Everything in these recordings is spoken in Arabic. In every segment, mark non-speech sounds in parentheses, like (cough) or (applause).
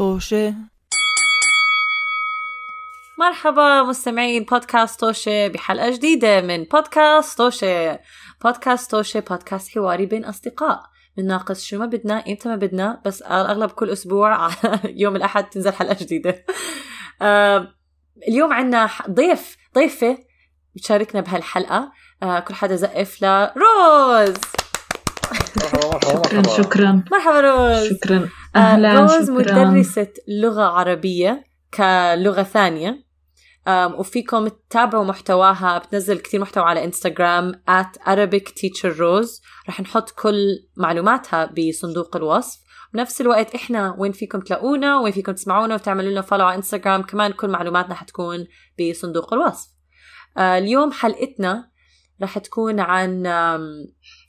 طوشة مرحبا مستمعين بودكاست توشة بحلقة جديدة من بودكاست توشة. بودكاست توشة بودكاست حواري بين أصدقاء. بنناقش شو ما بدنا إمتى ما بدنا بس أغلب كل أسبوع (laughs) يوم الأحد تنزل حلقة جديدة. آه، اليوم عنا ضيف ضيفة بتشاركنا بهالحلقة. آه، كل حدا زقف لروز. شكرا شكرا. مرحبا روز. شكرا. روز شكرا. مدرسة لغة عربية كلغة ثانية. وفيكم تتابعوا محتواها بتنزل كثير محتوى على انستغرام at Arabic Teacher Rose. رح نحط كل معلوماتها بصندوق الوصف. بنفس الوقت إحنا وين فيكم تلاقونا وين فيكم تسمعونا وتعملوا لنا follow على انستغرام كمان كل معلوماتنا حتكون بصندوق الوصف. آه، اليوم حلقتنا رح تكون عن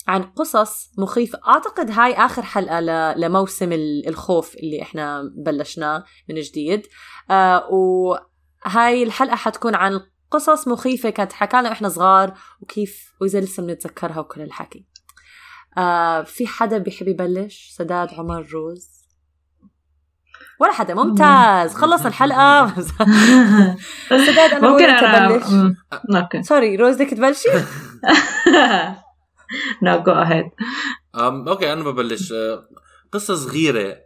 عن قصص مخيفة. أعتقد هاي آخر حلقة ل- لموسم ال- الخوف اللي إحنا بلشناه من جديد. آه وهاي الحلقة حتكون عن قصص مخيفة كانت حكى لنا إحنا صغار وكيف وإذا لسه بنتذكرها وكل الحكي. آه في حدا بيحب يبلش؟ سداد عمر روز؟ ولا حدا. ممتاز. خلصنا الحلقة. (laughs) سداد أنا ممكن أنا بلش مم. Okay. Sorry روز بدك تبلشي؟ (laughs) No go ahead أم okay أنا ببلش. أه، قصة صغيرة.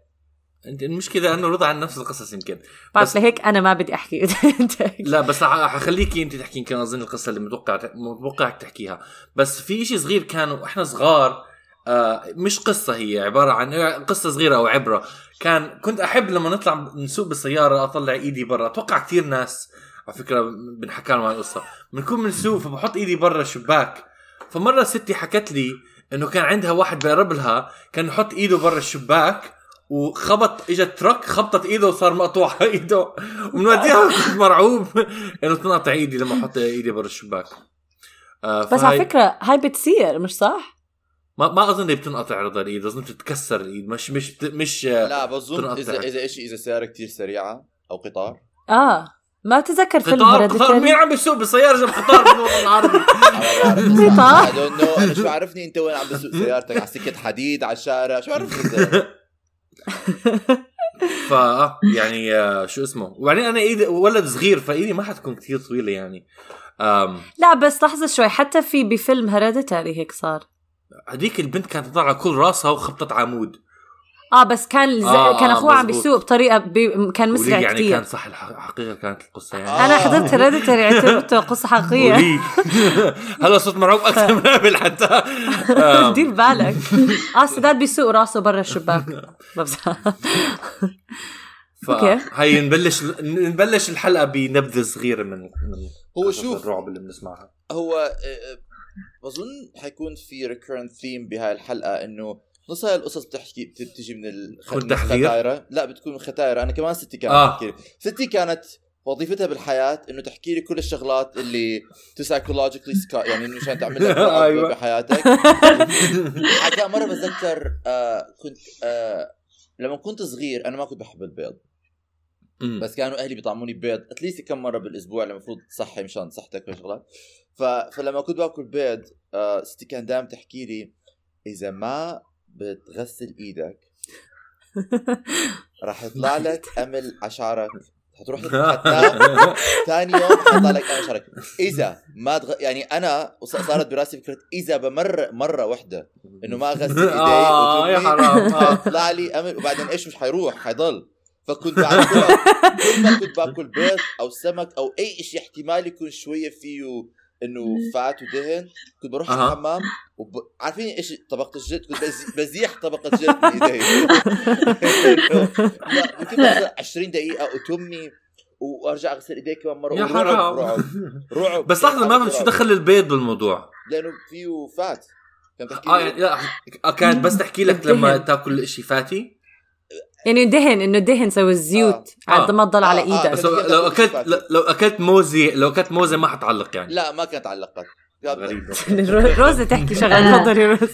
انت المشكلة إنه رضا عن نفس القصص يمكن. بس- لهيك أنا ما بدي أنت (laughs) لا بس حخليكي أنت تحكي يمكن أظن القصة اللي متوقع متوقعك تحكيها. بس في شيء صغير كان وإحنا صغار آه مش قصة هي عبارة عن قصة صغيرة أو عبرة. كان كنت أحب لما نطلع نسوق بالسيارة أطلع إيدي برا. أتوقع كثير ناس على فكرة بنحكى لهم عن القصة. بنكون بنسوق فبحط إيدي برا الشباك. فمرة ستي حكت لي إنه كان عندها واحد بيقرب لها كان يحط إيده برا الشباك وخبط اجى ترك خبطت إيده وصار مقطوع (laughs) إيده ومنوديها (laughs) كنت مرعوب انه تنقطع إيدي لما أحط إيدي برا الشباك آه بس على فكرة هاي بتصير مش صح؟ ما ما أظن هي بتنقطع رضا الإيد أظن بتتكسر الإيد مش مش مش لا بظن. اذا إذا شيء إذا سيارة كثير سريعة أو قطار آه ما بتذكر فيلم قطار قطار مين عم بيسوق بالسياره جنب قطار بالوطن العربي. (laughs) قطار؟ أنا شو عرفني أنت وين عم بسوق سيارتك؟ على سكة حديد على الشارع. شو عرفني أنت؟ (laughs) فا آه، يعني آه شو اسمه؟ وبعدين أنا ايدي ولد صغير فإيدي ما حتكون كثير طويلة يعني. آم لا بس لحظة شوي حتى في بفيلم Hereditary هيك صار. هذيك البنت كانت طالعه كل راسها وخبطت عمود. آه بس كان ز... آه، كان أخوه عم. بيسوق بطريقة بي... كان مسرع يعني كثير كان صح الح- الحقيقة كانت القصة يعني أنا آه. حضرت Hereditary اعتبرته قصة حقيقية ولي (laughs) هلا صرت مرعوب أكثر من قبل حتى دير بالك آه سداد بيسوق راسه برا الشباك (laughs) بمزح. Okay. فهي نبلش نبلش الحلقة بنبذة صغيرة من من هو شوف. الرعب اللي بنسمعها هو آه، آه، بظن حيكون في recurrent theme بهاي الحلقة إنه نص هاي القصص بتحكي بت- بتجي من؟ الختايره لا بتكون من الختايره أنا كمان ستي كانت آه. تحكي ستي كانت وظيفتها بالحياة إنه تحكي لي كل الشغلات اللي ت psychologically scar يعني إنه مشان تعمل لك (laughs) رعب أيوة. بحياتك (laughs) حتى مرة بتذكر آه كنت آه لما كنت صغير أنا ما كنت بحب البيض. بس كانوا أهلي بيطعموني بيض اتليست كم مرة بالأسبوع المفروض صحي مشان صحتك وشغلات ف... فلما كنت باكل بيض آه ستي كان دائما تحكي لي إذا ما بتغسل إيدك. راح (laughs) يطلع لك أمل على شعرك. حتروح ثاني (laughs) يوم حيطلع لك أمل شعرك. إذا ما تغ... يعني أنا صارت براسي فكرة إذا بمر مرة واحدة إنه ما أغسل (laughs) إيدي آه يا حرام. حيطلع لي أمل. وبعدين إيش مش حيروح؟ حيضل. فكنت بعد كل ما كنت باكل بيض أو سمك أو أي شيء احتمال يكون شوية فيه إنه فات ودهن كنت بروح أها. الحمام وب... عارفين إيش طبقة الجلد؟ كنت بزي... بزيح طبقة جلد من إيدي. (laughs) لا يمكن مثلاً 20 دقيقة وتمي وأرجع أغسل إيدي كمان مرة يا حرام. رعب رعب. بس لحظة ما فهمت شو دخل البيض بالموضوع. لأنه فيه fat. كان تحكي آه لي. يعني لا آه، كانت بس تحكي لك لما. تاكل شيء fatty؟ يعني دهن إنه دهن سوى الزيوت آه. عاد ما تضل على آه، آه، إيدك بس لو, لو اكلت لو أكلت موزه لو أكلت موزه ما حتعلق يعني. لا ما كانت علقت (laughs) روزة تحكي شغله آه. تفضلي روز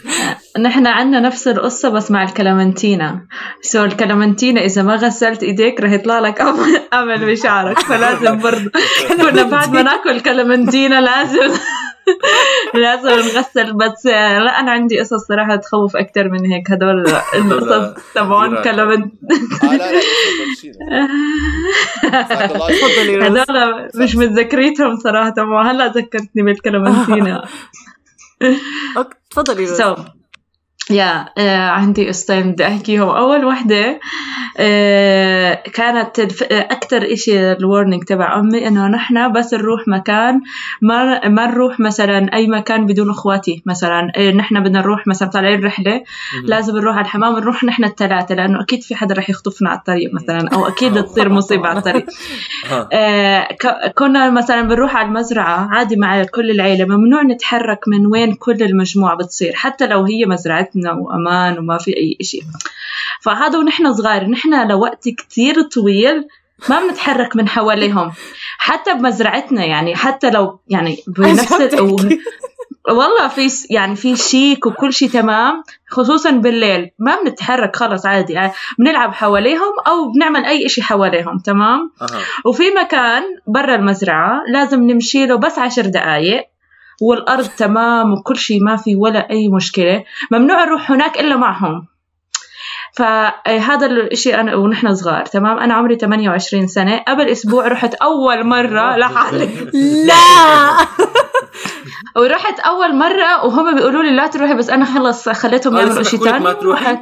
نحن عندنا نفس القصة بس مع الكلامنتينا. So الكلامنتينا إذا ما غسلت إيديك رح يطلع لك أمل, بشعرك. فلازم برضه (laughs) كنا بعد ما ناكل كلامنتينا لازم لازم نغسل بس لا أنا عندي قصص صراحة تخوف أكثر من هيك هدول القصص تبعون. تفضلي روز. هدول مش متذكريتهم صراحة ما هلا ذكرتني بالكلمنتينا (laughs) تفضلي يا آه عندي قصتين بدي احكيهم أول وحدة آه كانت الف... أكثر إشي الورنينج تبع أمي إنه نحن بس نروح مكان ما ما نروح مثلا أي مكان بدون إخواتي مثلا. آه نحن بدنا نروح مثلا طالعين رحلة لازم نروح على الحمام نروح نحن الثلاثه لأنه أكيد في حدا رح يخطفنا على الطريق مثلا أو أكيد تصير مصيبة على الطريق. (laughs) آه، ك- كنا مثلا بنروح على المزرعة عادي مع كل العيلة ممنوع نتحرك من وين كل المجموعة بتصير حتى لو هي مزرعتنا وأمان وما في أي إشي. فهذا ونحن صغار نحن لوقت كتير طويل ما بنتحرك من حواليهم. حتى بمزرعتنا يعني حتى لو يعني بنفس. والله في يعني في شيك وكل شيء تمام خصوصا بالليل. ما بنتحرك خلص عادي يعني بنلعب حواليهم أو بنعمل أي إشي حواليهم تمام؟ أها. وفي مكان برا المزرعة لازم نمشي له بس عشر دقايق. والأرض تمام وكل شيء ما في ولا أي مشكلة. ممنوع نروح هناك إلا معهم. فهذا الشيء أنا ونحن صغار تمام؟ أنا عمري 28 سنة. قبل أسبوع رحت أول مرة لحالي لا! (laughs) ورحت أول مرة وهم بيقولوا لي لا تروحي بس أنا خلص خليتهم آه، يعملوا شيء ثاني ما تروحي؟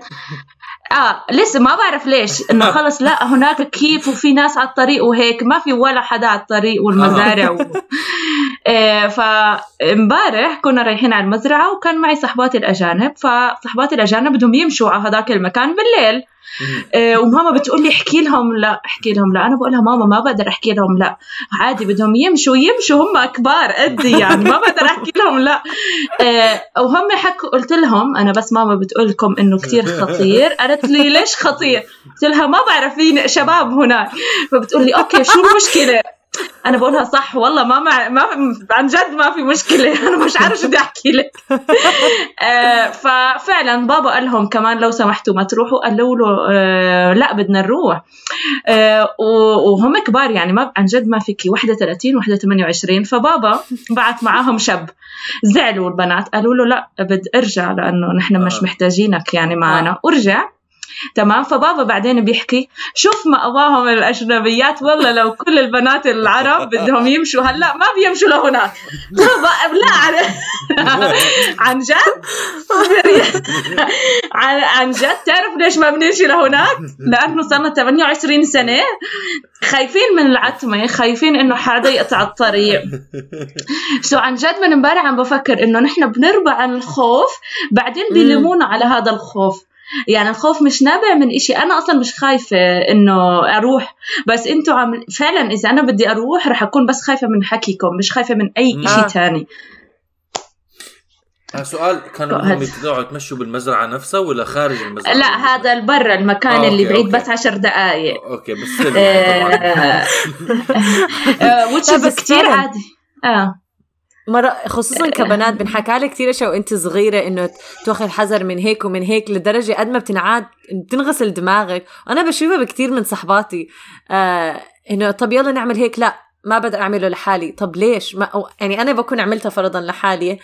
آه لسه ما بعرف ليش. إنه (laughs) خلص لا هناك كيف وفي ناس على الطريق وهيك. ما في ولا حدا على الطريق والمزارع و... (laughs) آه فامبارح كنا رايحين على المزرعة وكان معي صحباتي الأجانب. فصحباتي الأجانب بدهم يمشوا على هذاك المكان بالليل. آه وماما بتقول لي احكي لهم لا احكي لهم لا أنا بقول لها ماما ما بقدر احكي لهم لا عادي بدهم يمشوا يمشوا هم كبار قدي يعني ما بقدر احكي لهم لا. آه وهم حكوا قلت لهم أنا بس ماما بتقول لكم إنه كثير خطير قالت لي ليش خطير؟ قلت لها ما بعرف في شباب هناك. فبتقول لي أوكي شو المشكلة؟ أنا بقولها صح. والله ما مع... ما عن جد ما في مشكلة. (laughs) أنا مش عارفة شو بدي أحكي لك. (laughs) آه ففعلا بابا قال لهم كمان لو سمحتوا ما تروحوا قالوا له آه لا بدنا نروح. آه وهم كبار يعني ما عن جد ما فيكي. وحده 30 وحده 28 فبابا بعت معاهم شاب زعلوا البنات. قالوا له لا بد ارجع لأنه نحن مش. محتاجينك يعني معنا. ورجع. تمام؟ فبابا بعدين بيحكي شوف مأواهم الأجنبيات والله لو كل البنات العرب بدهم يمشوا هلأ ما بيمشوا لهناك. (laughs) لا لا عن- (laughs) عن جد؟ عن (laughs) عن جد؟ تعرف ليش ما بنمشي لهناك؟ لأنه صرنا 28 سنة. خايفين من العتمة خايفين إنه حدا يقطع الطريق. سو عن جد من امبارح عم بفكر إنه نحن بنربى عن الخوف بعدين بيلمونا على هذا الخوف. يعني الخوف مش نابع من إشي أنا أصلا مش خايفة إنه أروح بس أنتوا عم فعلا إذا أنا بدي أروح رح أكون بس خايفة من حكيكم مش خايفة من أي إشي. تاني آه، سؤال كانوا بدهم يطلعوا تمشوا بالمزرعة نفسها ولا خارج المزرعة؟ لا هذا برا المكان آه، اللي okay، بعيد okay. بس عشر دقايق okay بس يعني طبعا آه، (laughs) آه، بس كتير فعلاً. عادي آه مرة خصوصا (laughs) كبنات بنحكى لك كثير أشياء وأنت صغيرة إنه تأخذ حذر من هيك ومن هيك لدرجة قد ما بتنعاد بتنغسل دماغك. وأنا بشوفها بكثير من صحباتي آه إنه طب يلا نعمل هيك لا ما بقدر أعمله لحالي. طب ليش؟ ما يعني أنا بكون عملتها فرضا لحالي.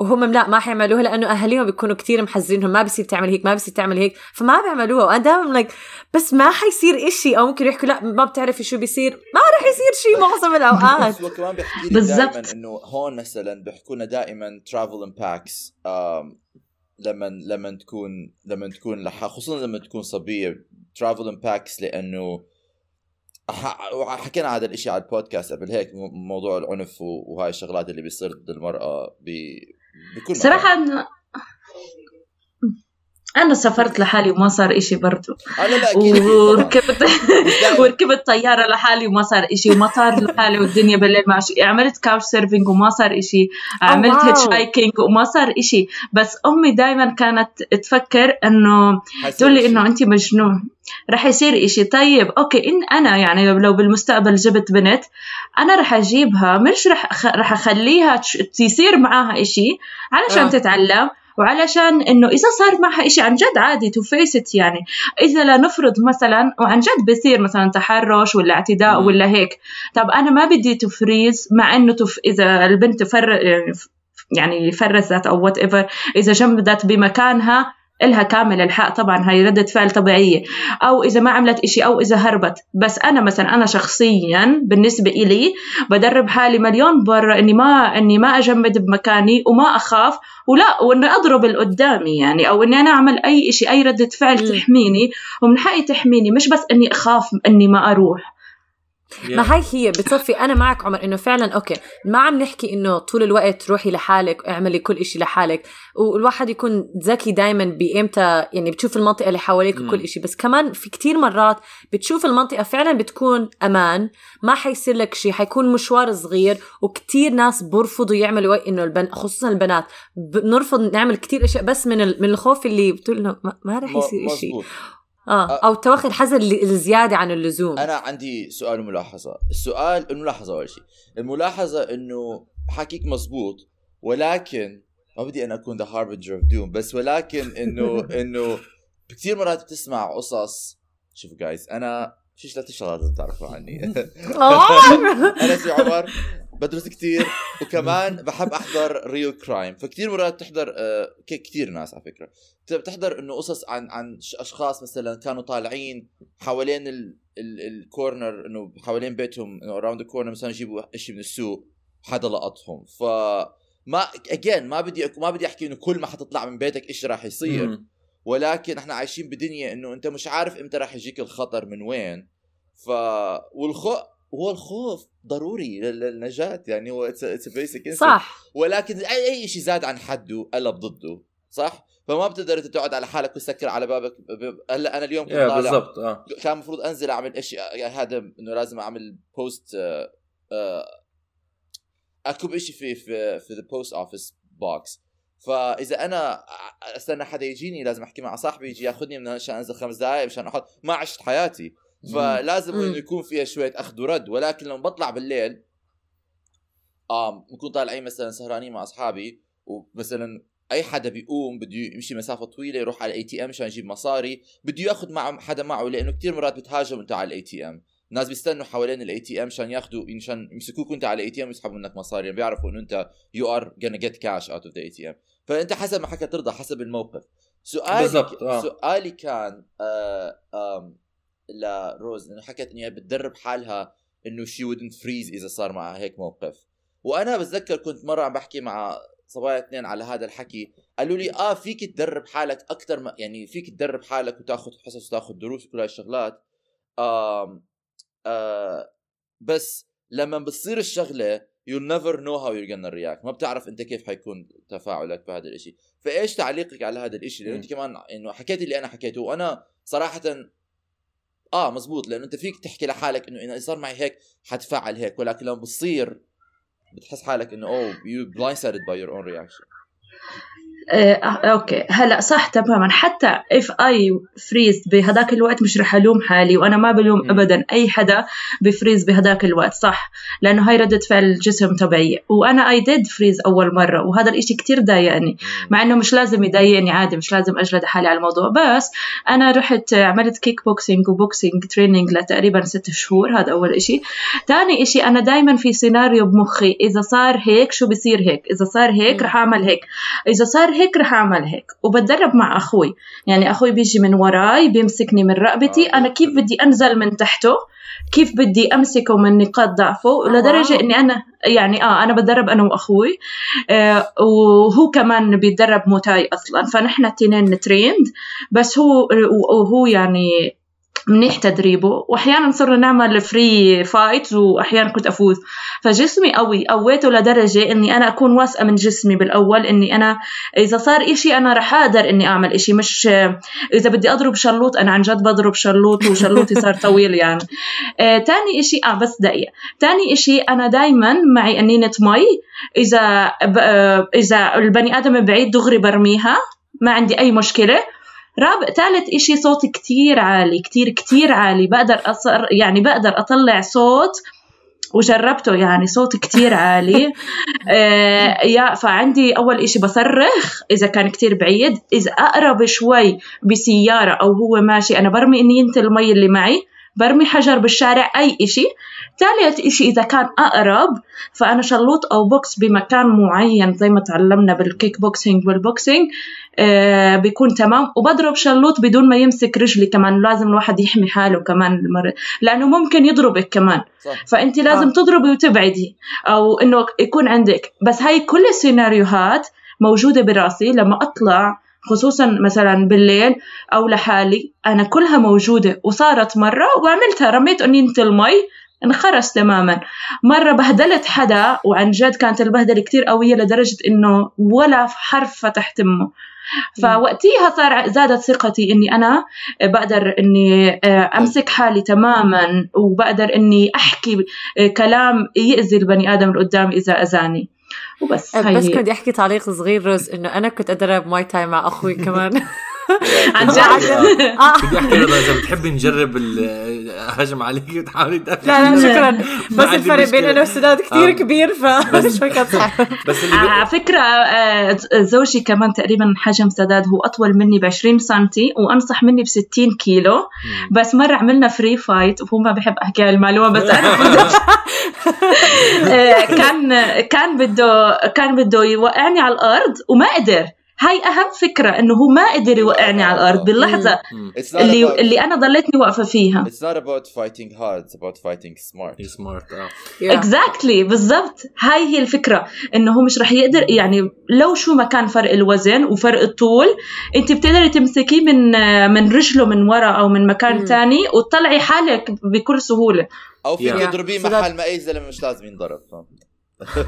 وهم لا ما حيعملوها لأنه أهاليهم بيكونوا كتير محذرينهم ما بصير تعمل هيك ما بصير تعمل هيك فما بيعملوها. وأنا دائما like بس ما حيصير إشي أو ممكن يحكوا لا ما بتعرفي شو بيصير. ما رح يصير شيء معظم الأوقات. كمان بيحكي لي بالضبط. دائما إنه هون مثلا بيحكوا لنا دائما ترافل ان باكس لما لما تكون لما تكون لح... خصوصا لما تكون صبية. travel in packs لأنه حكينا هذا الإشي على البودكاست قبل هيك مو- موضوع العنف وهاي الشغلات اللي بيصير ضد المرأة ب... بكل. صراحة أنا أنا سافرت لحالي وما صار إشي برضو آه لا. وركبت. وركبت طيارة لحالي وما صار إشي ومطار لحالي والدنيا بالليل ماشي عملت couch surfing وما صار إشي عملت. hitchhiking وما صار إشي بس أمي دايما كانت تفكر إنه تقول لي إشي. إنه انت مجنون رح يصير إشي طيب okay إن أنا يعني لو بالمستقبل جبت بنت أنا رح أجيبها مش رح أخ... رح أخليها تش... يصير معاها إشي علشان آه. تتعلم وعلشان إنه إذا صار معها إشي عن جد عادي to face يعني إذا لا نفرض مثلا وعن جد بصير مثلا تحرش ولا اعتداء مم. ولا هيك طب أنا ما بدي ت freeze مع إنه تف... إذا البنت تفر... يعني يعني فرزت أو whatever إذا جمدت بمكانها إلها كامل الحق. طبعا هاي ردة فعل طبيعية. أو إذا ما عملت إشي أو إذا هربت. بس أنا مثلا أنا شخصيا بالنسبة إلي بدرب حالي مليون مرة إني ما إني ما أجمد بمكاني وما أخاف ولا وإني أضرب اللي قدامي يعني. أو إني أنا أعمل أي إشي أي ردة فعل تحميني. ومن حقي تحميني. مش بس إني أخاف إني ما أروح. ما هاي هي بتصفي أنا معك عمر إنه فعلا أوكي ما عم نحكي إنه طول الوقت روحي لحالك اعملي كل إشي لحالك والواحد يكون ذكي دائما بإمتى يعني بتشوف المنطقة اللي حواليك وكل إشي بس كمان في كتير مرات بتشوف المنطقة فعلا بتكون أمان ما حيصير لك شيء حيكون مشوار صغير وكتير ناس برفضوا يعملوا إنه البن خصوصا البنات بنرفض نعمل كتير أشياء بس من من الخوف اللي بتقول إنه ما رح يصير شيء آه. أو توخي الحذر الزيادة عن اللزوم. أنا عندي سؤال وملاحظه السؤال الملاحظه أول شيء الملاحظة إنه حكيك مزبوط ولكن ما بدي أنا أكون the harbinger of doom بس ولكن إنه (laughs) إنه كثير مرات بتسمع قصص. شوف جايز (laughs) (laughs) أنا في ثلاث شغلات لازم تعرفوا عني. أنا سي عمر بدرس كثير وكمان (laughs) بحب أحضر real crime فكثير مرات بتحضر آه كثير ناس على فكرة. بتحضر إنه قصص عن عن أشخاص مثلا كانوا طالعين حوالين ال corner إنه حوالين بيتهم إنه around ال corner مثلا يجيبوا شيء من السوق حدا لقطهم. ف ما again ما بدي ما بدي أحكي إنه كل ما حتطلع من بيتك إيش راح يصير. ولكن إحنا عايشين بدنيا إنه أنت مش عارف إمتى راح يجيك الخطر من وين. ف والخوف هو الخوف ضروري للنجاة يعني هو basic صح. ولكن اي أي شيء زاد عن حده قلب ضده صح؟ فما بتقدر تقعد على حالك وتسكر على بابك هلأ أنا اليوم كنت طالع بالضبط آه. كان المفروض أنزل أعمل اشياء يعني هذا إنه لازم أعمل post آه آه أكتب شيء في في في the post office box فإذا أنا أستنى حدا يجيني لازم أحكي مع صاحبي يجي ياخذني من عشان أنزل خمس دقائق مشان أحط ما عشت حياتي. فلازم إنه يكون فيها شوية أخذ ورد ولكن لما بطلع بالليل آه بنكون طالعين مثلا سهرانين مع أصحابي ومثلا أي حدا بيقوم بده يمشي مسافة طويلة يروح على ال ATM عشان يجيب مصاري بده يأخذ مع حدا معه لأنه كثير مرات بتهاجم أنت على ال ATM الناس بيستنوا حوالين ال ATM عشان يأخذوا عشان يمسكوك أنت على ال ATM ويسحبوا منك مصاري يعني بيعرفوا إنه أنت you are gonna get cash out of the ATM فأنت حسب ما حكى ترضى حسب الموقف سؤالي بالزبط. آه. سؤالي كان آه آه لروز انه حكت انها بتدرب حالها إنه شي ودنت فريز إذا صار معها هيك موقف. وأنا بتذكر كنت مرة عم بحكي مع صبايا اثنين على هذا الحكي قالوا لي آه فيك تدرب حالك أكثر ما يعني فيك تدرب حالك وتاخذ حصص وتاخذ دروس وكل هاي الشغلات. آه آه بس لما بتصير الشغلة you'll never know how you're gonna react. ما بتعرف أنت كيف حيكون تفاعلك بهذا الإشي. فإيش تعليقك على هذا الإشي؟ لأنه أنت كمان إنه حكيت اللي أنا حكيته. وأنا صراحة آه مزبوط لأنه أنت فيك تحكي لحالك إنه إذا صار معي هيك حتفعل هيك ولكن لما بتصير بتحس حالك إنه oh you by your own reaction. آه، okay. هلا صح تماما. حتى if I freeze بهداك الوقت مش رح ألوم حالي وأنا ما بلوم ابدا. أي حدا ب freeze بهداك الوقت صح. لأنه هاي ردة فعل الجسم طبيعية وأنا I did freeze أول مرة وهذا الإشي كتير ضايقني. مع إنه مش لازم يضايقني عادي مش لازم أجلد حالي على الموضوع. بس أنا رحت عملت kickboxing و boxing training لتقريبا ست شهور. هذا أول إشي. ثاني إشي أنا دائما في سيناريو بمخي. إذا صار هيك شو بصير هيك؟ إذا صار هيك رح أعمل هيك. إذا صار هيك رح أعمل هيك. وبتدرب مع أخوي. يعني أخوي بيجي من وراي بيمسكني من رقبتي. آه، أنا كيف بدي أنزل من تحته؟ كيف بدي أمسكه من نقاط ضعفه؟ لدرجة إني أنا يعني آه أنا بتدرب أنا وأخوي. آه وهو كمان بيتدرب Muay Thai أصلا. فنحن التنين trained بس هو وهو يعني منيح تدريبه وأحيانا صرنا نعمل free fight وأحيانا كنت أفوز. فجسمي قوي قويته لدرجة إني أنا أكون واثقة من جسمي بالأول إني أنا إذا صار إشي أنا رح أقدر إني أعمل إشي. مش إذا بدي أضرب شلوط أنا عن جد بضرب شلوط وشلوطي صار (laughs) طويل يعني. آه تاني إشي آه بس دقيقة. تاني إشي أنا دايما معي انينه مي. إذا آه إذا البني آدم بعيد دغري برميها ما عندي أي مشكلة. رابع ثالث إشي صوتي كتير عالي كتير كتير عالي. بقدر أصر يعني بقدر أطلع صوت وجربته يعني صوت كتير عالي. (laughs) آه يا فعندي أول إشي بصرخ إذا كان كتير بعيد إذا أقرب شوي بسيارة أو هو ماشي أنا برمي إني أنت المي اللي معي برمي حجر بالشارع أي إشي. ثالث إشي إذا كان أقرب فأنا شلوط أو بوكس بمكان معين زي ما تعلمنا بال kickboxing وال boxing آه بيكون تمام. وبضرب شلوط بدون ما يمسك رجلي كمان لازم الواحد يحمي حاله كمان المر... لأنه ممكن يضربك كمان. صح. فأنت لازم آه. تضربي وتبعدي أو إنه يكون عندك. بس هاي كل السيناريوهات موجودة براسي. لما أطلع خصوصا مثلا بالليل أو لحالي أنا كلها موجودة. وصارت مرة وعملتها رميت انينه المي انخرس تماما. مرة بهدلت حدا وعن جد كانت البهدلة كتير قوية لدرجة إنه ولا حرف فتح تمه. فوقتيها صار زادت ثقتي إني أنا بقدر إني آه، أمسك حالي تماما وبقدر إني أحكي آه، كلام يأذي البني آدم اللي قدامي إذا أذاني. وبس هاي. بس. كنت أحكي تعليق صغير روز إنه أنا كنت ادرب Muay Thai مع أخوي (laughs) كمان. (laughs) عن جد. (laughs) آه. بدي أحكي لها إذا بتحبي نجرب ال- اهجم عليك وتحاولي تدافعي لا لا شكرا. بس الفرق مشكلة. بيننا وسداد كثير آه. كبير صعب بس (laughs) على بي... فكرة آه، زوجي كمان تقريبا حجم سداد هو أطول مني ب 20 سنتي وأنصح مني ب 60 كيلو بس مرة عملنا free fight وهو ما بحب أحكي هاي المعلومة بس آه، كان كان بده كان بده يوقعني على الأرض وما قدر. هاي أهم فكرة إنه هو ما قدر يوقعني على الأرض باللحظة مم. It's not اللي about اللي أنا ضليتني واقفة فيها It's not about fighting hard, it's about fighting smart. smart آه exactly بالضبط هاي هي الفكرة إنه هو مش رح يقدر يعني لو شو ما كان فرق الوزن وفرق الطول أنت بتقدري تمسكيه من من رجله من ورا أو من مكان مم. تاني وتطلعي حالك بكل سهولة أو فيك Yeah. تضربيه محل ما اي زلمه مش لازم ينضرب.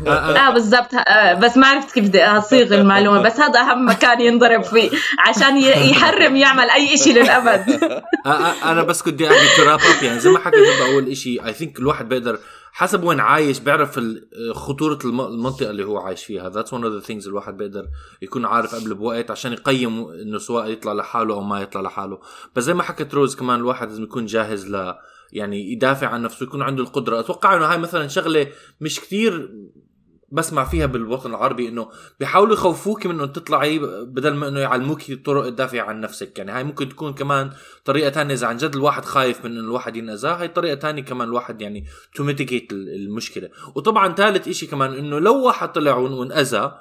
آه بالضبط. آه بس ما عرفت كيف بدي أصيغ المعلومة بس هذا أهم مكان ينضرب فيه عشان يحرم يعمل أي شيء للأبد. (laughs) آه، آه، أنا بس want to wrap up يعني زي ما حكيت باول شيء I think الواحد بيقدر حسب وين عايش بيعرف خطورة الم- المنطقة اللي هو عايش فيها. that's one of the things الواحد بيقدر يكون عارف قبل بوقت عشان يقيم إنه سواء يطلع لحاله أو ما يطلع لحاله. بس زي ما حكت روز كمان الواحد لازم يكون جاهز ل يعني يدافع عن نفسه يكون عنده القدرة. أتوقع إنه هاي مثلا شغلة مش كتير بسمع فيها بالوطن العربي إنه بيحاولوا يخوفوك من إنه تطلعي بدل ما إنه يعلموك طرق تدافعي عن نفسك. يعني هاي ممكن تكون كمان طريقة تانية إذا عن جد الواحد خايف من إنه الواحد ينأذى هاي طريقة تانية كمان الواحد يعني تو المشكلة. وطبعا ثالث إشي كمان إنه لو واحد طلع وانأذى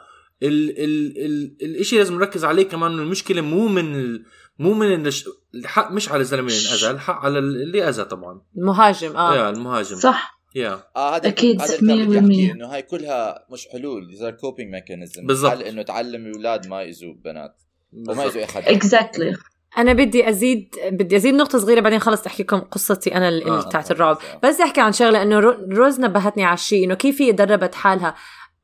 ال ال ال الإشي لازم نركز عليه كمان إنه المشكلة مو من مو من الش- الحق مش على الزلمه اللي انأذى الحق على اللي أذى طبعا. المهاجم آه. Yeah المهاجم. صح. يا. آه هذا اللي بدي 100%. احكي إنه هاي كلها مش حلول are coping mechanisms. بالضبط. حل إنه تعلم الأولاد ما يأذوا بنات. وما يأذوا أي حدا. Exactly أنا بدي ازيد بدي أزيد نقطة صغيرة بعدين خلص أحكي لكم قصتي أنا ال- آه، بتاعت الرعب. بس أحكي عن شغلة إنه رو- روز نبهتني على الشيء إنه كيف هي دربت حالها.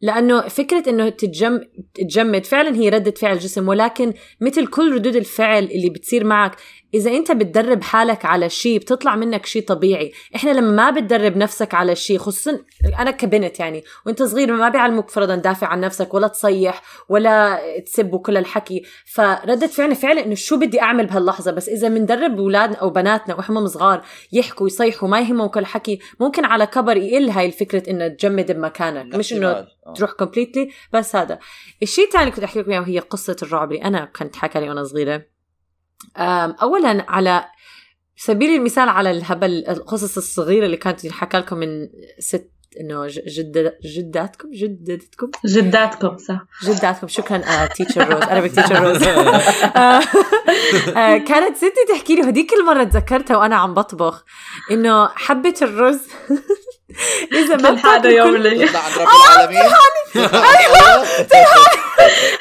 لأنه فكرة إنه تتجم تتجمد فعلا هي ردة فعل جسم ولكن مثل كل ردود الفعل اللي بتصير معك إذا أنت بتدرب حالك على شيء بتطلع منك شيء طبيعي. إحنا لما ما بتدرب نفسك على شيء خصوصا أنا كبنت يعني وأنت صغير ما بيعلموك فرضا دافع عن نفسك ولا تصيح ولا تسب وكل الحكي. فردة فعلنا فعلا إنه شو بدي أعمل بهاللحظة؟ بس إذا بندرب أولادنا أو بناتنا وهم صغار يحكوا يصيحوا ما يهمهم كل حكي ممكن على كبر يقل هاي الفكرة إنه تجمد بمكانك. مش إنه. آه. تروح كومبليتلي بس هذا. الشيء الثاني كنت أحكي لكم إياه وهي قصة الرعب اللي أنا كنت حكى لي وأنا صغيرة. اولا على سبيل المثال على الهبل القصص الصغيرة اللي كانت ينحكى لكم من ست إنه جد جداتكم؟ جدتكم؟ جداتكم صح. جداتكم. شكرا teacher روز أنا teacher روز كانت ستي تحكي لي هديك المرة تذكرتها وأنا عم بطبخ إنه حبه الرز. (laughs) إذا ما بتاكل يوم كل- لي رب العالمين. أيوة. (laughs)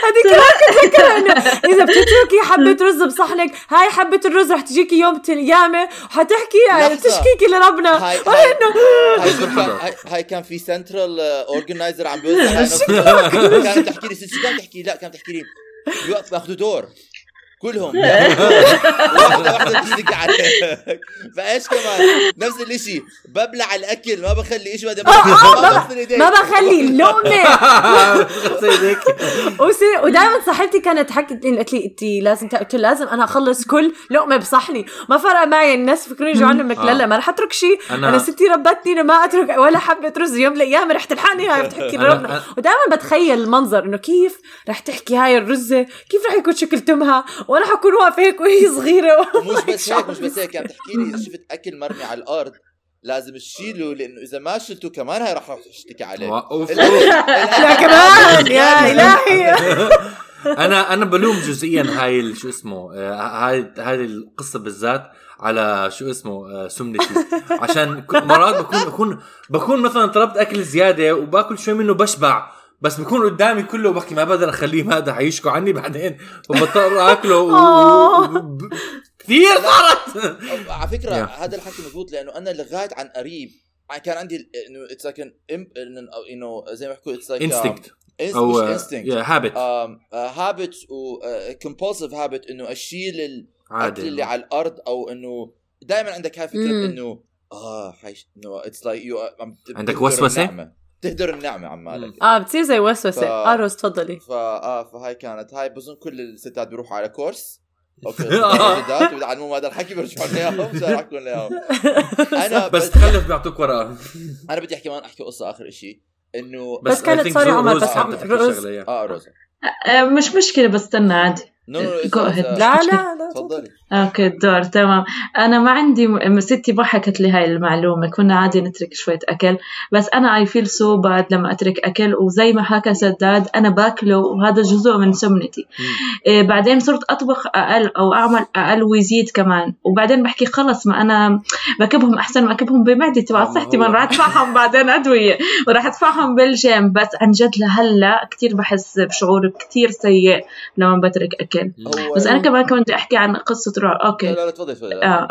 هذيك كمان تذكر انه إذا بتتركي حبة رز بصحنك هاي حبة الرز رح تجيكي يوم القيامه وحتحكي لحظة. تشكيكي لربنا. هاي انه هاي كان- هاي- هاي كان في central organizer عم بيوزع. (laughs) كانت تحكي لي كانت تحكي؟ لا كانت تحكي لي بيوقف بياخذوا دور. كلهم. (laughs) واحدة واحدة بتشتكي عليك فايش كمان؟ نفس الإشي. ببلع الأكل ما بخلي إشي بعدين آه، ما ايدي ما بخلي لقمه (laughs) ودائما صاحبتي كانت تحكي لي قالت لي أنت لازم قلت لازم أنا أخلص كل لقمة بصحني. ما فرق معي الناس فكروني جوعانه منك لا لا ما رح أترك شيء أنا- أنا, ستي ربتني ما أترك ولا حبة رز. يوم الأيام رح تلحقني هاي بتحكي لربنا ودائما بتخيل المنظر إنه كيف رح تحكي هاي الرزة كيف رح يكون شكل تمها وأنا حكون واقفة هيك وهي (laughs) صغيرة. مش بس هيك مش بس هيك كانت تحكي لي إذا شفت أكل مرمي على الأرض لازم تشيله لأنه إذا ما شلته كمان هاي راح تشتكي عليه. أوف. يا كمان يا (laughs) إلهي. أنا أنا بلوم جزئيا هاي شو اسمه آه، هاي هاي القصة بالذات على شو اسمه آه، سمنتي عشان مرات بكون بكون بكون مثلا طلبت أكل زيادة وباكل شوي منه بشبع. بس بكون قدامي كله وبحكي ما بقدر أخليه هذا حيشكوا عني بعدين. فبضطر أكله و... و... ب- كثير صارت على فكرة Yeah. هذا الحكي مضبوط لأنه أنا لغاية عن قريب كان عندي إنه it's like إنه زي ما بيحكوا it's like instinct مش أو instinct habit habit و compulsive habit إنه أشيل الاكل عادي. اللي على الأرض أو إنه دائما عندك هاي فكرة. إنه آه حيش إنه it's like you عندك وسوسة؟ تهدر النعمة عمالك آه بتصير زي وسوسة. ف- آه روز تفضلي. فا آه فهاي كانت. هاي بظن كل الستات بيروحوا على course. (laughs) okay الجدات بيتعلموا هذا الحكي بيرجعوا يحكوا لنا اياهم أنا بس بس تخلف بيعطوك ورقه أنا بدي أحكي كمان احكي قصة آخر شيء انه بس I كانت رو- عمر، روز بس حابة عم- تحكي روز-. آه روزا آه، مش مشكلة بس استنى عادي. نو. لا لا لا تفضلي okay الدور تمام. أنا ما عندي م- ستي ما حكت لي هاي المعلومة. كنا عادي نترك شوية أكل. بس أنا I feel so bad لما أترك أكل. وزي ما حكى سداد أنا باكله وهذا جزء من سمنتي. إيه بعدين صرت أطبخ أقل أو أعمل أقل ويزيد كمان. وبعدين بحكي خلص ما أنا بكبهم أحسن ما أكبهم بمعدتي. تبع صحتي. ما راح أدفعهم بعدين أدوية. وراح أدفعهم بالجيم. بس عن جد لهلا كثير بحس بشعور كثير سيء لما بترك أكل. هو بس أنا كمان كنت أحكي عن قصة رعب. أوكي. لا لا تفضلي تفضلي آه.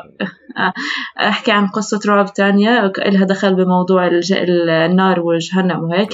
أحكي عن قصة رعب تانية. لها دخل بموضوع الج... النار وجهنم وهيك.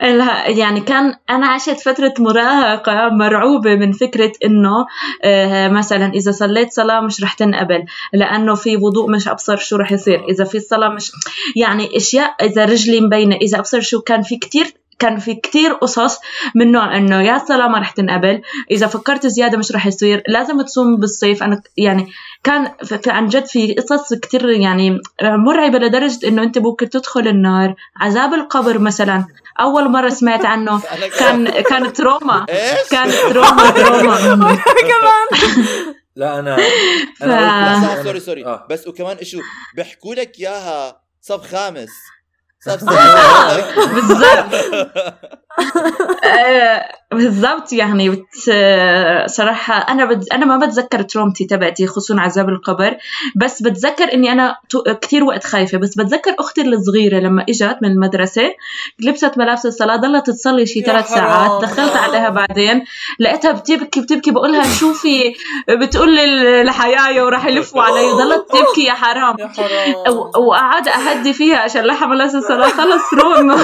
(laughs) يعني كان أنا عشت فترة مراهقة مرعوبة من فكرة إنه آه، مثلا إذا صليت صلاة مش رح تنقبل لأنه في وضوء مش أبصر شو رح يصير. إذا في الصلاه مش يعني أشياء إذا رجلي مبينة إذا أبصر شو كان في كتير كان في كتير قصص من نوع إنه يا الصلاة ما رح تنقبل إذا فكرت زيادة مش رح يصير لازم تصوم بالصيف. أنا يعني كان عن جد في قصص كتير يعني مرعبة لدرجة إنه أنت ممكن تدخل النار عذاب القبر مثلا. أول مرة سمعت عنه. (laughs) كان كان trauma. (laughs) إيش؟ كان trauma trauma. (laughs) لا أنا أنا سوري سوري. آه. بس وكمان إيشو بيحكوا لك إياها صف خامس. صف سادس (laughs) (laughs) (laughs) بالضبط آه، بالضبط يعني بت... صراحة أنا بت... أنا ما بتذكر trauma تي تبعتي خصوصا عذاب القبر بس بتذكر إني أنا ت... كتير وقت خايفة بس بتذكر أختي الصغيرة لما إجت من المدرسة لبست ملابس الصلاة ضلت تصلي شي ثلاث. ساعات دخلت عليها بعدين لقيتها بتبكي بتبكي بقولها شوفي بتقول لي الحياة وراح يلفوا علي ضلت تبكي يا حرام. يا حرام. وقعد أهدي فيها عشان لها ملاس الصلاة خلص روم.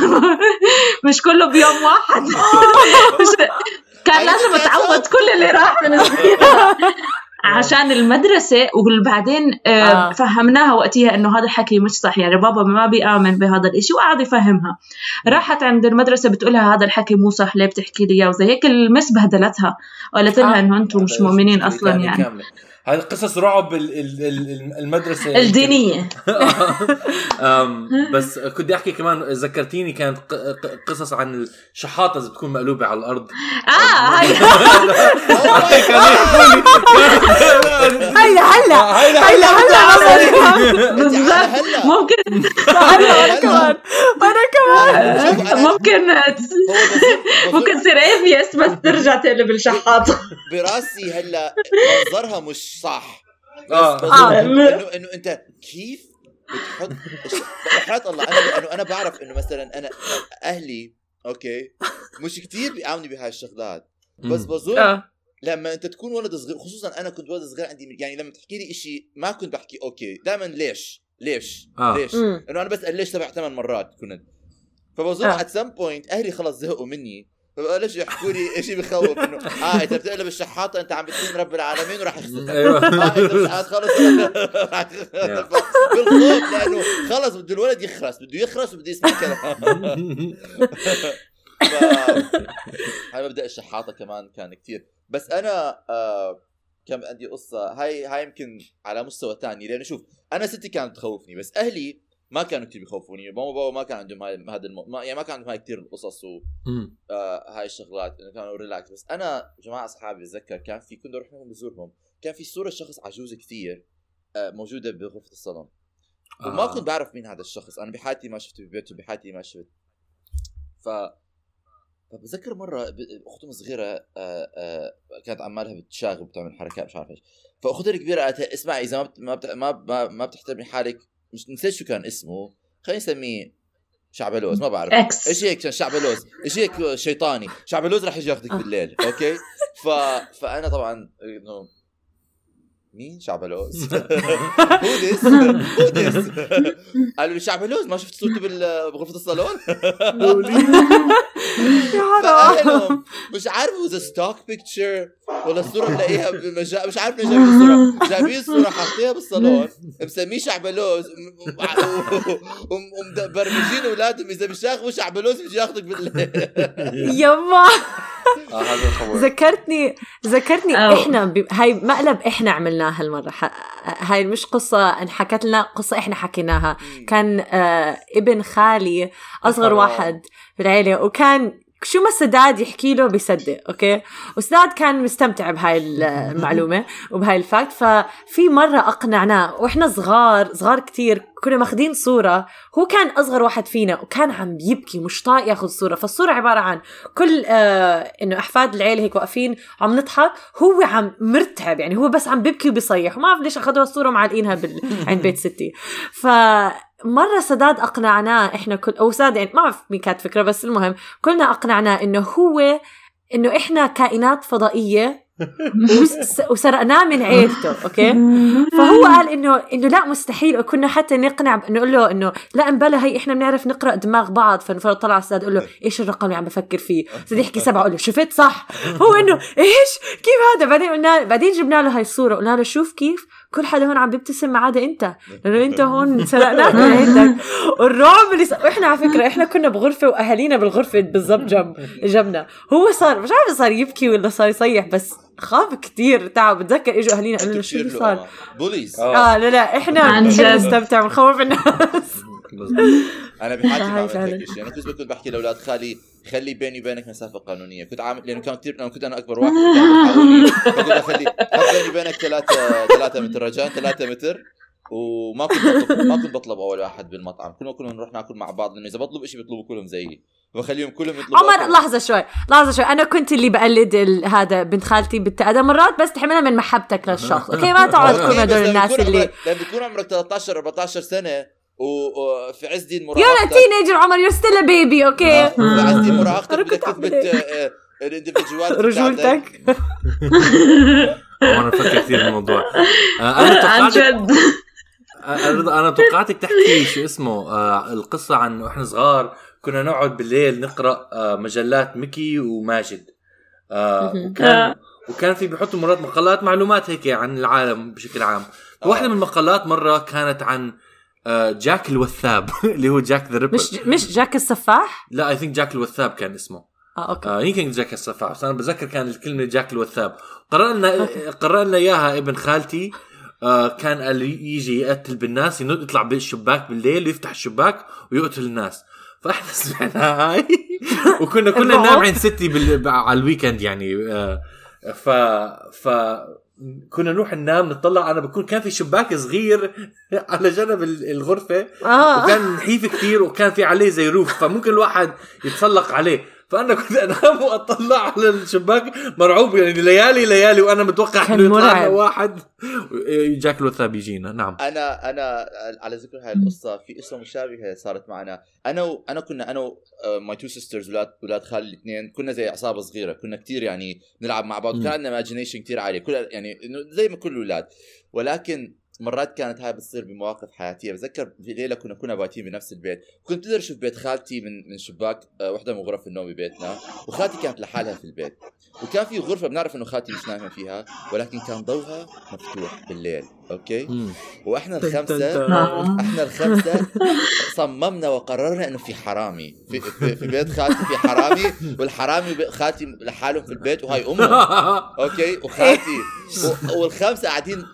(laughs) مش كله بيوم واحد. (laughs) كان لازم اتعوض كل اللي راح من (laughs) عشان المدرسة وبعدين آه. آه. فهمناها وقتها إنه هذا الحكي مش صح يعني بابا ما بيآمن بهذا الإشي وقعد يفهمها راحت عند المدرسة بتقولها هذا الحكي مو صح ليه بتحكي لي إياه وزي هيك المس بهدلتها قالت لها آه. إنه أنتم مش مؤمنين أصلا يعني كاملة. هاي قصص رعب ال- ال- ال- المدرسة الدينية. (laughs) أم، (laughs) بس كنت بدي أحكي كمان ذكرتيني كانت ق- ق- قصص عن الشحاطة اذا بتكون مقلوبة على الأرض. آه هاي. هلا هلا هلا هلا بالضبط. هلا ممكن. هلا (laughs) أنا كمان. أنا كمان. (laughs) ممكن ممكن تصير افيس بس ترجع تقلب الشحاط براسي هلا منظرها مش صح بس آه. آه. انه انه أنت كيف بتحط وحياة الله أنا لأنه أنا بعرف إنه مثلا أنا أهلي okay مش كتير بيعاملوا بهاي الشغلات بس بظن آه. لما أنت تكون ولد صغير خصوصا أنا كنت ولد صغير عندي يعني لما تحكي لي شيء ما كنت بحكي okay دائما ليش ليش آه. ليش. إنه أنا بسأل ليش تبع ثمان مرات كنت فبظن آه. at some point أهلي خلص زهقوا مني. فبلشوا يحكوا لي شيء بخوف إنه؟ آه إذا بتقلب الشحاطة أنت عم بتكون رب العالمين وراح يخسفك (laughs) أيوه. آه إذا عاد خلص. (laughs) بالخوف لأنه خلص بده الولد يخرس بده يخرس وبده يسمع كلام. (laughs) ف- هاي مبدأ الشحاطة كمان كان كتير. بس أنا آه كان عندي قصة. هاي هاي يمكن على مستوى تاني. لأنه شوف أنا ستي كانت تخوفني بس أهلي ما كانوا كثير بيخوفوني. ماما وبابا ما كان عندهم هاي هذا الم... ما يعني ما كان عندهم هاي كثير القصص. وهاي الشغلات إنه كانوا ريلاكس بس أنا جماعة أصحابي بتذكر كان في كنت أروح لهم بزورهم كان في صورة شخص عجوز كثير آه، موجودة بغرفة الصالون. وما آه. كنت بعرف مين هذا الشخص. أنا بحياتي ما شفته ببيته بحياتي ما شفت. ف فبتذكر مرة اختهم الصغيره آه، آه، كانت عمالها بتشاغب بتعمل حركات مش عارف إيش. فاختها الكبيرة قالت اسمعي إذا ما بت... ما, بت... ما, ما, ما بتحترمي حالك مش نسيت شو كان اسمه. خلينا نسميه شعبلوز ما بعرف. X. إيش هيك كان شعبلوز إيش هيك شيطاني؟ شعبلوز راح يجي ياخذك بالليل okay؟ ف... فأنا طبعا إنه مين؟ شعبلوز؟ (laughs) who's this قالوا لي شعبلوز ما شفت صورته بغرفة الصالون؟ (laughs) يا حرام مش عارف إذا stock picture ولا الصورة ملاقيها بمجا... مش عارف ليه جايبين الصورة جايبين الصورة حاطيها بالصالون. مسميه شعبلوز. ومبرمجين أولادهم إذا مش ياخذوا شعبلوز بيجي ياخذك بالليل. يما (laughs) آه هذا الخبر ذكرتني ذكرتني أو. إحنا ب... هاي مقلب إحنا عملناها هالمرة ح... هاي مش قصة انحكت لنا قصة إحنا حكيناها كان آه ابن خالي أصغر. واحد في العيلة وكان شو ما سداد يحكي له بيصدق okay؟ وسداد كان مستمتع بهاي المعلومة وبهاي ال fact. ففي مرة أقنعناه وإحنا صغار صغار كتير كنا ماخذين صورة. هو كان أصغر واحد فينا وكان عم بيبكي مش طايق ياخذ صورة. فالصورة عبارة عن كل آه إنه أحفاد العيلة هيك واقفين عم نضحك. هو عم مرتعب يعني هو بس عم بيبكي وبيصيح. وما بعرف ليش أخذوا الصورة ومعلقينها بال... عند بيت ستي. ف مرة سداد أقنعناه إحنا كل أو سداد يعني ما بعرف مين كانت فكرة بس المهم كلنا أقنعناه إنه هو إنه إحنا كائنات فضائية (laughs) وس- وسرقناه من عيلته okay؟ (laughs) فهو قال انه إنه لا مستحيل وكنا حتى نقنع نقول له إنه لا امبلا هي إحنا بنعرف نقرأ دماغ بعض فنفرض طلع سداد يقول له إيش الرقم اللي عم بفكر فيه؟ سداد يحكي سبعة أقول له شفت؟ صح. هو إنه إيش؟ كيف هذا؟ بعدين قلنا بعدين جبنا له هاي الصورة قلنا له شوف كيف كل حدا هون عم بيبتسم ما عدا انت. (laughs) لأنه انت هون سرقناك من (laughs) عيلتك والرعب اللي صار إحنا على فكرة إحنا كنا بغرفة وأهالينا بالغرفة بالضبط جنب (laughs) جنبنا هو صار مش عارف صار يبكي ولا صار يصيح بس خاف كتير. تعب. بتذكر إجوا أهالينا قالوا له شو اللي صار؟ بوليز. آه لا لا إحنا عن جد. نستمتع ونخوف الناس. أنا بحياتي ما عملت. هيك شيء أنا كنت كنت بحكي لأولاد خالي خلي بيني وبينك مسافة قانونية. كنت عامل لأنه كان كثير كنت أنا أكبر واحد فكنت اخلي حط بيني وبينك ثلاثة ثلاثة متر رجاء ثلاثة متر وما كنت بطلب ما كنت بطلب أول واحد بالمطعم. كنا كلنا نروح ناكل مع بعض لأنه إذا بطلب شيء بيطلبوا كلهم زيي. بخليهم كلهم يطلبوا عمر أكل. لحظة شوي لحظة شوي. أنا كنت اللي بقلد ال- هذا بنت خالتي بالتأدى مرات بس تحملها من محبتك للشخص. (laughs) أوكي ما تقعد تكون هدول الناس اللي لما تكون عمرك 13 14 سنة وفي عز دين يا مراهقتك تينيجر عمر يو ستيل بيبي أوكي في عز دين مراهقتك أنا بدك كنت تثبت أعمل هيك. آه، آه، ال individuality. رجولتك. (laughs) وأنا أفكر كثير بالموضوع. آه، أنا (laughs) عن توقعت جد. آه، رضا أنا توقعتك تحكي شو اسمه آه، القصة عن وإحنا صغار كنا نقعد بالليل نقرأ آه، مجلات ميكي وماجد. آه،. وكان وكان في بيحطوا مرات مقالات معلومات هيك عن العالم بشكل عام. واحدة من المقالات مرة كانت عن آه، جاك الوثاب (laughs) اللي هو Jack the Ripper مش مش جاك السفاح؟ لا I think جاك الوثاب كان اسمه. آه okay. آه يمكن جاك السفاح بس أنا بتذكر كان الكلمة جاك الوثاب. قرأ لنا إياها ابن خالتي. آه كان يجي يقتل بالناس يطلع بالشباك بالليل ويفتح الشباك ويقتل الناس. فإحنا (laughs) سمعنا هاي. (laughs) وكنا كنا. ننام عند ستي بال... على ال weekend يعني. آه ف ف كنا نروح ننام نطلع. أنا بكون كان في شباك صغير (laughs) على جنب ال- الغرفة آه. وكان نحيف كثير وكان في عليه زي roof. فممكن الواحد يتسلق عليه. فأنا كنت أنام وأطلع على الشباك مرعوب يعني ليالي ليالي وأنا متوقع كان إنه يطلع. واحد. جاك الوثاب يجينا نعم. أنا أنا على ذكر هاي القصة في قصة مشابهة صارت معنا. أنا و... أنا كنا أنا my two sisters ولاد ولاد خالي الاثنين كنا زي عصابة صغيرة كنا كتير يعني نلعب مع بعض. مم. وكان عندنا imagination كتير عالية. كل يعني إنه زي ما كل الاولاد ولكن مرات كانت هاي بتصير بمواقف حياتية. بتذكر في ليلة كنا كنا بايتين بنفس البيت. كنت بقدر أشوف بيت خالتي من من شباك آه، وحدة من غرف النوم ببيتنا. وخالتي كانت لحالها في البيت. وكان في غرفة بنعرف إنه خالتي مش نايمة فيها ولكن كان ضوها مفتوح بالليل. okay. وإحنا الخمسة تن. إحنا الخمسة صممنا وقررنا إنه في حرامي. في, في, في بيت خالتي في حرامي والحرامي خالتي لحالهم في البيت وهاي امه (laughs) okay؟ وخالتي. (laughs) والخمسة قاعدين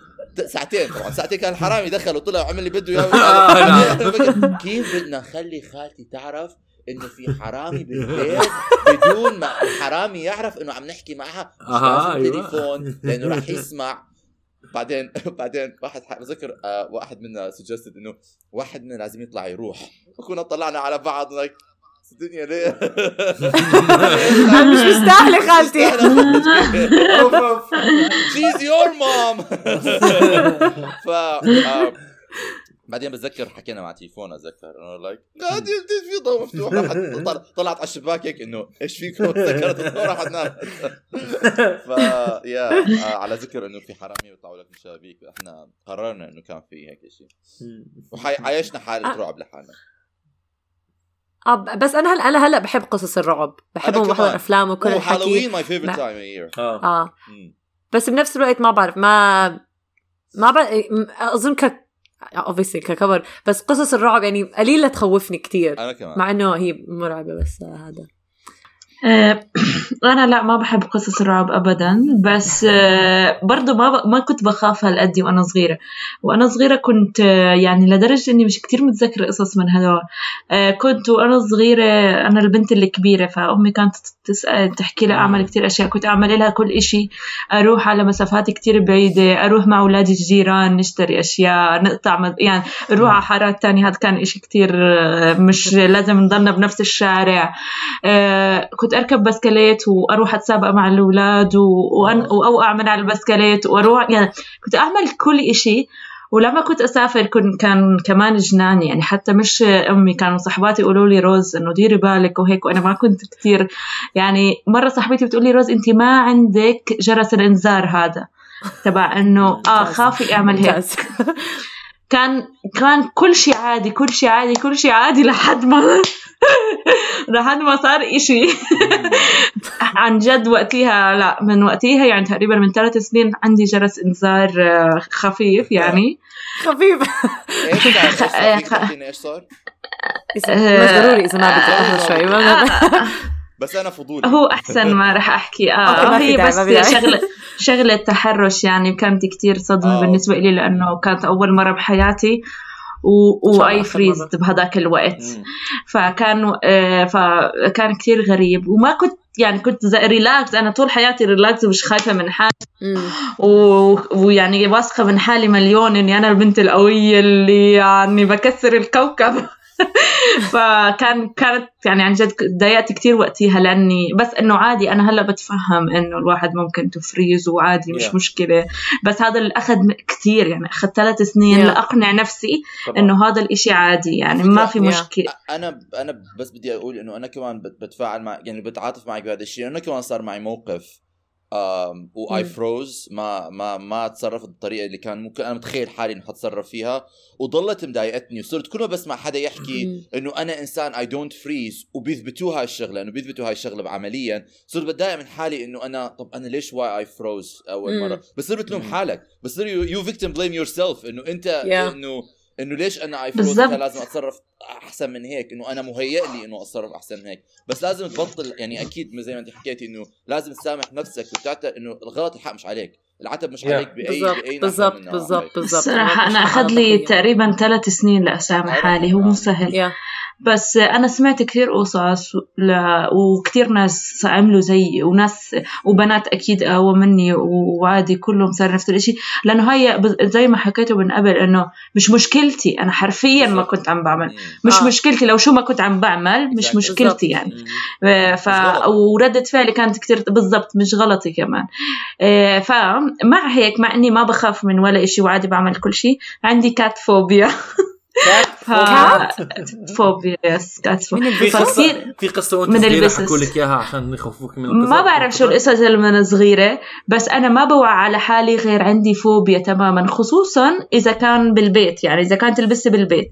ساعتين طبعا. ساعتين كان الحرامي دخل وطلع وعمل اللي بده (laughs) آه، اياه (laughs) نعم. كيف بدنا نخلي خالتي تعرف إنه في حرامي بالبيت بدون ما الحرامي يعرف إنه عم نحكي معها؟ لازم أيوة. تليفون لأنه راح (laughs) يسمع. بعدين بعدين واحد بذكر آه واحد منا سجستد إنه واحد منا لازم يطلع يروح. وكنا طلعنا على بعض like الدنيا ليه؟ مش مستاهلة خالتي. She's your mom. ف بعدين بتذكر حكينا مع تليفون أتذكر. انه like قاعد في ضوء مفتوح. راحت طلعت على الشباك هيك إنه إيش فيكم؟ تذكرت الضوء راحت نامت. ف يا آه، على ذكر إنه في حرامية بيطلعوا لك من الشبابيك إحنا قررنا إنه كان في هيك شيء وعايشنا حالة آه. رعب لحالنا. آه، بس أنا هلا أنا هلأ بحب قصص الرعب. بحبهم بحضر. أفلام وكل الحكي. Halloween my favorite my- time آه. آه. بس بنفس الوقت ما بعرف ما ما بعرف أظن ك obviously ككبر بس قصص الرعب يعني قليلة تخوفني كتير. أنا كمان. مع إنه هي مرعبة بس آه، هذا أنا لا ما بحب قصص الرعب أبدا بس آه، برضو ما ب... ما كنت بخاف هالقد وأنا صغيرة. وأنا صغيرة كنت آه، يعني لدرجة إني مش كتير متذكرة قصص من هدول آه، كنت وأنا صغيرة أنا البنت الكبيرة فأمي كانت تسأل تحكي لها أعمل كتير أشياء. كنت أعمل لها كل إشي. أروح على مسافات كتير بعيدة أروح مع أولاد الجيران نشتري أشياء نقطع مد... يعني نروح على حارات تانية. هذا كان إشي كتير مش لازم نضلنا بنفس الشارع. كنت أركب بسكليت وأروح أتسابق مع الأولاد وأن- وأوقع من على البسكليت وأروح. يعني كنت أعمل كل إشي. ولما كنت أسافر كن كان كمان جنان يعني حتى مش أمي كانوا صحباتي يقولوا لي روز إنه ديري بالك وهيك وأنا ما كنت كثير يعني مرة صاحبتي بتقول لي روز انت ما عندك جرس الإنذار هذا. تبع إنه آه. خافي أعمل هيك. كان كان كل شيء عادي كل شيء عادي كل شيء عادي لحد ما (laughs) لحد ما صار إشي (laughs) عن جد وقتها لا من وقتها يعني تقريبا من ثلاث سنين عندي جرس إنذار آه، خفيف يعني خفيف إيش (laughs) صار؟ إيش صار؟ آه، صار؟ بس ضروري إذا ما بدك لحظة شوي ما آه، بس أنا فضولي هو أحسن ما رح أحكي آه هي بس. شغلة شغلة تحرش يعني كانت كتير صدمة آه. بالنسبة لي لأنه كانت أول مرة بحياتي و I freezed بهذاك الوقت. فكان آه، فكان كتير غريب. وما كنت يعني كنت زي relax أنا طول حياتي relax ومش خايفة من حالي. و- ويعني واثقة من حالي مليون إني أنا البنت القوية اللي يعني بكسر الكوكب. (laughs) فكان كانت يعني عن جد تضايقت كتير وقتها لأني بس إنه عادي أنا هلأ بتفهم إنه الواحد ممكن تفريز وعادي مش Yeah. مشكلة بس هذا اللي أخذ كتير يعني أخذ ثلاث سنين Yeah. لأقنع نفسي. إنه هذا الإشي عادي يعني ما في Yeah. مشكلة أنا أنا بس بدي أقول إنه أنا كمان بت- بتفاعل مع يعني بتعاطف معك بهذا الشيء أنا كمان صار معي موقف واي. فروز ما ما ما تصرفت بالطريقة اللي كان ممكن أنا متخيل حالي انه حتصرف فيها وضلت مضايقتني وصرت كل ما بسمع حدا يحكي. إنه أنا إنسان I don't freeze وبيثبتوا هاي الشغلة إنه بيثبتوا هاي الشغلة عمليا صرت بتضايق من حالي إنه أنا طب أنا ليش why I froze أول. مرة بصير بتلوم. حالك بصير you victim blame yourself إنه أنت Yeah. إنه إنه ليش أنا I froze بالضبط. كان لازم أتصرف أحسن من هيك إنه أنا مهيئ لي إنه أتصرف أحسن من هيك بس لازم تبطل يعني أكيد زي ما أنت حكيتي إنه لازم تسامح نفسك وتعترف إنه الغلط الحق مش عليك العتب مش Yeah. عليك باي بأي بالضبط بالضبط. بالضبط الصراحة أنا أخذ لي. تقريبا ثلاث سنين لأسامح حالي هو مو سهل يا بس أنا سمعت كثير قصص ل... وكثير ناس عملوا زيي وناس وبنات أكيد أقوى مني وعادي كلهم صار نفس الإشي لأنه هي زي ما حكيته من قبل إنه مش مشكلتي أنا حرفيا ما. كنت عم بعمل. مش آه. مشكلتي لو شو ما كنت عم بعمل مش. مشكلتي يعني مم. ف... وردة فعلي كانت كتير بالضبط مش غلطي كمان آه، فمع هيك مع إني ما بخاف من ولا إشي وعادي بعمل كل شيء عندي cat phobia (laughs) ف... phobia yes cat من فوبيا في قصه في قصة وأنت من صغيرة. حكوا لك إياها عشان يخوفوك من القصص ما بعرف شو القصص اللي من صغيرة بس أنا ما بوعى على حالي غير عندي فوبيا تماما خصوصا إذا كان بالبيت يعني إذا كانت البسة بالبيت.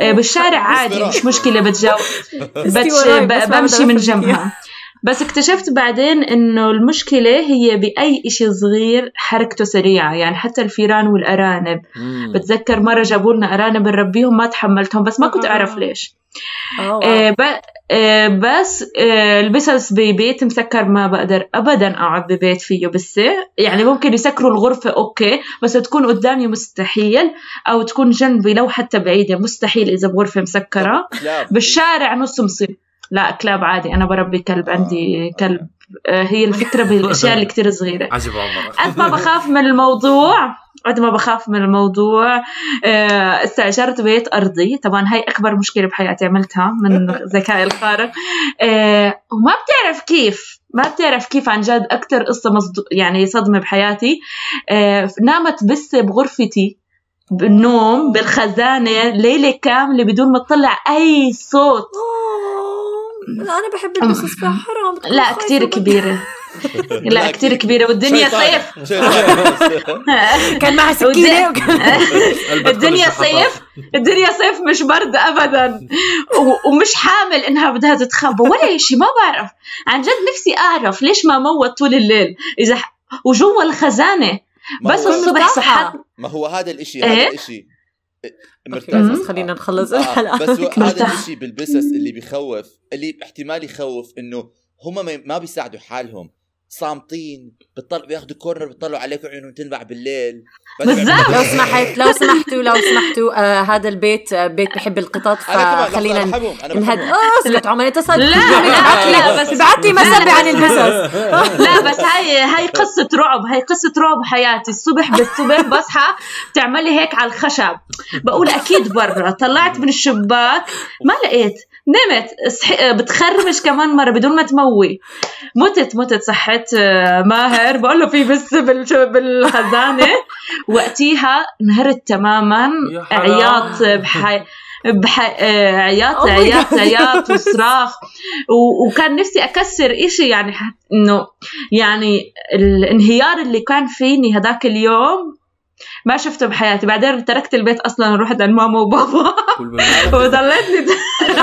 آه، بالشارع عادي مش مشكلة بتجاوب. بمشي من. جنبها. بس اكتشفت بعدين إنه المشكلة هي بأي إشي صغير حركته سريعة يعني حتى الفيران والأرانب. مم. بتذكر مرة جابوا لنا أرانب نربيهم ما تحملتهم بس ما كنت أعرف ليش. أوه، آه، ب- آه، بس آه، البسس ببيت مسكر ما بقدر ابدا أقعد ببيت فيه بسه يعني ممكن يسكروا الغرفة okay بس تكون قدامي مستحيل أو تكون جنبي لو حتى بعيدة مستحيل إذا بغرفة مسكرة. بالشارع نص مصيب لا كلاب عادي. أنا بربي كلب عندي كلب. آه، هي الفكرة بالأشياء اللي كتير صغيرة. عجب قد ما بخاف من الموضوع قد ما بخاف من الموضوع آه، استأجرت بيت أرضي. طبعا هاي أكبر مشكلة بحياتي عملتها من ذكائي الخارق آه، وما بتعرف كيف ما بتعرف كيف عن جد أكتر قصة مصد... يعني صدمة بحياتي. نامت بسة بغرفتي. بالنوم بالخزانة ليلة كاملة بدون ما تطلع أي صوت. أوه، أنا بحب فحرام بتكون لا كتير. كبيرة. لا كتير كبيرة والدنيا. صيف. (laughs) كان معها سكينة وكان (laughs) الدنيا صيف الدنيا صيف مش برد ابدا. و- ومش حامل إنها بدها تتخبى. ولا شيء ما بعرف. عن جد نفسي أعرف ليش ما موت طول الليل. إذا ح... وجوا الخزانة. ما بس الصبح. صحت ما هو هذا الإشي إيه؟ هذا الإشي مرتاح مم. بس خلينا نخلص آه الحلقة بس هو (laughs) هذا مرتاح. الإشي بالبسس اللي بيخوف اللي احتمال يخوف إنه هم ما- ما بيساعدوا حالهم صامتين بتطل بياخذوا كورنر بيطلعوا عليكم عيونهم تنبع بالليل. بيعملوا- لو سمحت لو (laughs) سمحتوا لو سمحتوا آه هذا البيت آه بيت بحب القطط فخلينا أنا بحبهم أنا نهد بحبهم. آه اسكت عمر انت صدق لا، لا، لا، بس- بعت لي مسبة عن البسس لا بس هاي هاي قصة رعب هاي قصة رعب حياتي. الصبح بالصبح بصحى تعملي هيك على الخشب. بقول أكيد برا طلعت من الشباك ما لقيت. نمت. بتخرمش كمان مرة بدون ما تموي. متت متت صحت آه، ماهر. بقول له في بس بال- بالخزانة. وقتيها انهرت تماما. عياط بحي... بح... آه، عياط Oh عياط. عياط وصراخ. و... وكان نفسي أكسر إشي. يعني ح... إنه يعني الانهيار اللي كان فيني هذاك اليوم ما شفته بحياتي. بعدين تركت البيت أصلا ورحت عند ماما وبابا. (laughs) وضليتني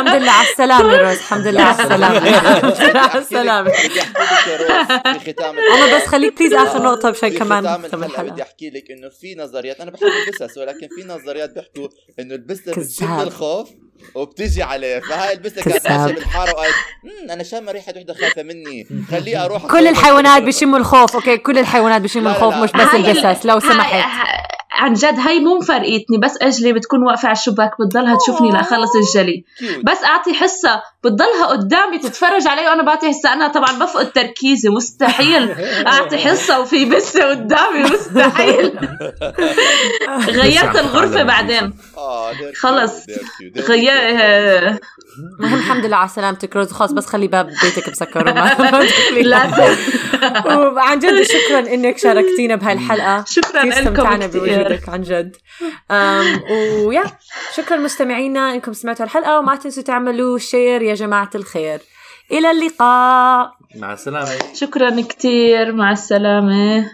الحمد لله على السلامة روز الحمد لله على السلامة. (laughs) الحمد لله (laughs) على السلامة. بدي احكي لك يا روز في ختام عمر بس خليك please آخر نقطة مشان في كمان ختام بدي أحكي لك إنه في نظريات أنا بحب البسس ولكن في نظريات بيحكوا إنه البسه بتشد. الخوف. وبتجي عليه فهاي البسه كانت. ماشيه بالحاره وقالت "مم، أنا شامه ريحة وحدة خايفة مني خليه أروح كل الحيوانات بيشموا الخوف أوكي؟ كل الحيوانات لا، الخوف لا. مش بس البسس لو سمحت. عن جد هاي مو مفرقتني بس أجلي بتكون واقفة على الشباك بتضلها تشوفني لأخلص الجلي. بس أعطي حصة بتضلها قدامي تتفرج علي وأنا بعطي حصة. أنا طبعا بفقد تركيزي مستحيل. أعطي حصة وفي بسه قدامي مستحيل. (laughs) غيرت الغرفة بعدين. they're خلص. غير. المهم الحمد لله على سلامتك روز. خلاص بس خلي باب بيتك مسكر. وما. لازم وعن جد شكرا إنك شاركتينا بهاي الحلقة (laughs) شكرا لكم استمتعنا كثير بوجودك عن جد. ويا شكرا مستمعينا إنكم سمعتوا الحلقة وما تنسوا تعملوا شير يا جماعة الخير. إلى اللقاء. مع السلامة. شكرا كثير مع السلامة.